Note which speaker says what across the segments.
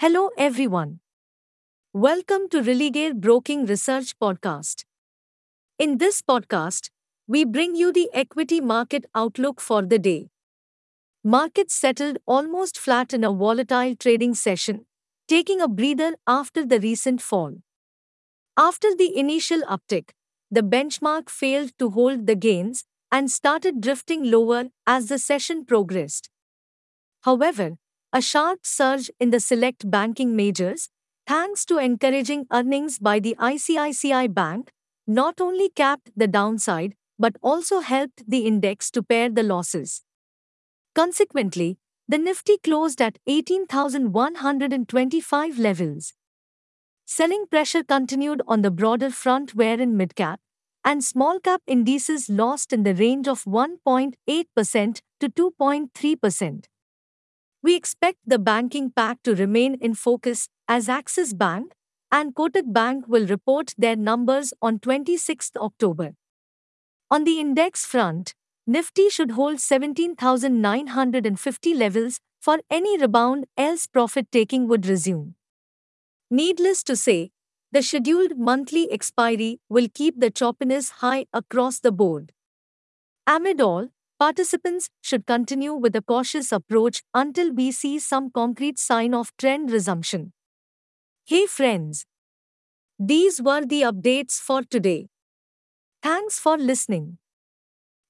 Speaker 1: Hello, everyone. Welcome to Religare Broking Research Podcast. In this podcast, we bring you the equity market outlook for the day. Markets settled almost flat in a volatile trading session, taking a breather after the recent fall. After the initial uptick, the benchmark failed to hold the gains and started drifting lower as the session progressed. However, a sharp surge in the select banking majors, thanks to encouraging earnings by the ICICI Bank, not only capped the downside but also helped the index to pare the losses. Consequently, the Nifty closed at 18,125 levels. Selling pressure continued on the broader front wherein midcap and small cap indices lost in the range of 1.8% to 2.3%. We expect the banking pack to remain in focus as Axis Bank and Kotak Bank will report their numbers on 26 October. On the index front, Nifty should hold 17,950 levels for any rebound else profit taking would resume. Needless to say, the scheduled monthly expiry will keep the choppiness high across the board. Amid all, Participants should continue with a cautious approach until we see some concrete sign of trend resumption. Hey friends! These were the updates for today. Thanks for listening.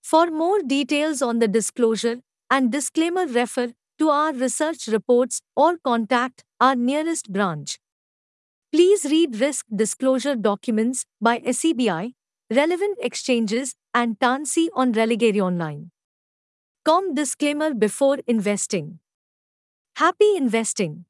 Speaker 1: For more details on the disclosure and disclaimer, refer to our research reports or contact our nearest branch. Please read risk disclosure documents by SEBI, relevant exchanges, and T&C on Religare Online. Com disclaimer before investing. Happy investing.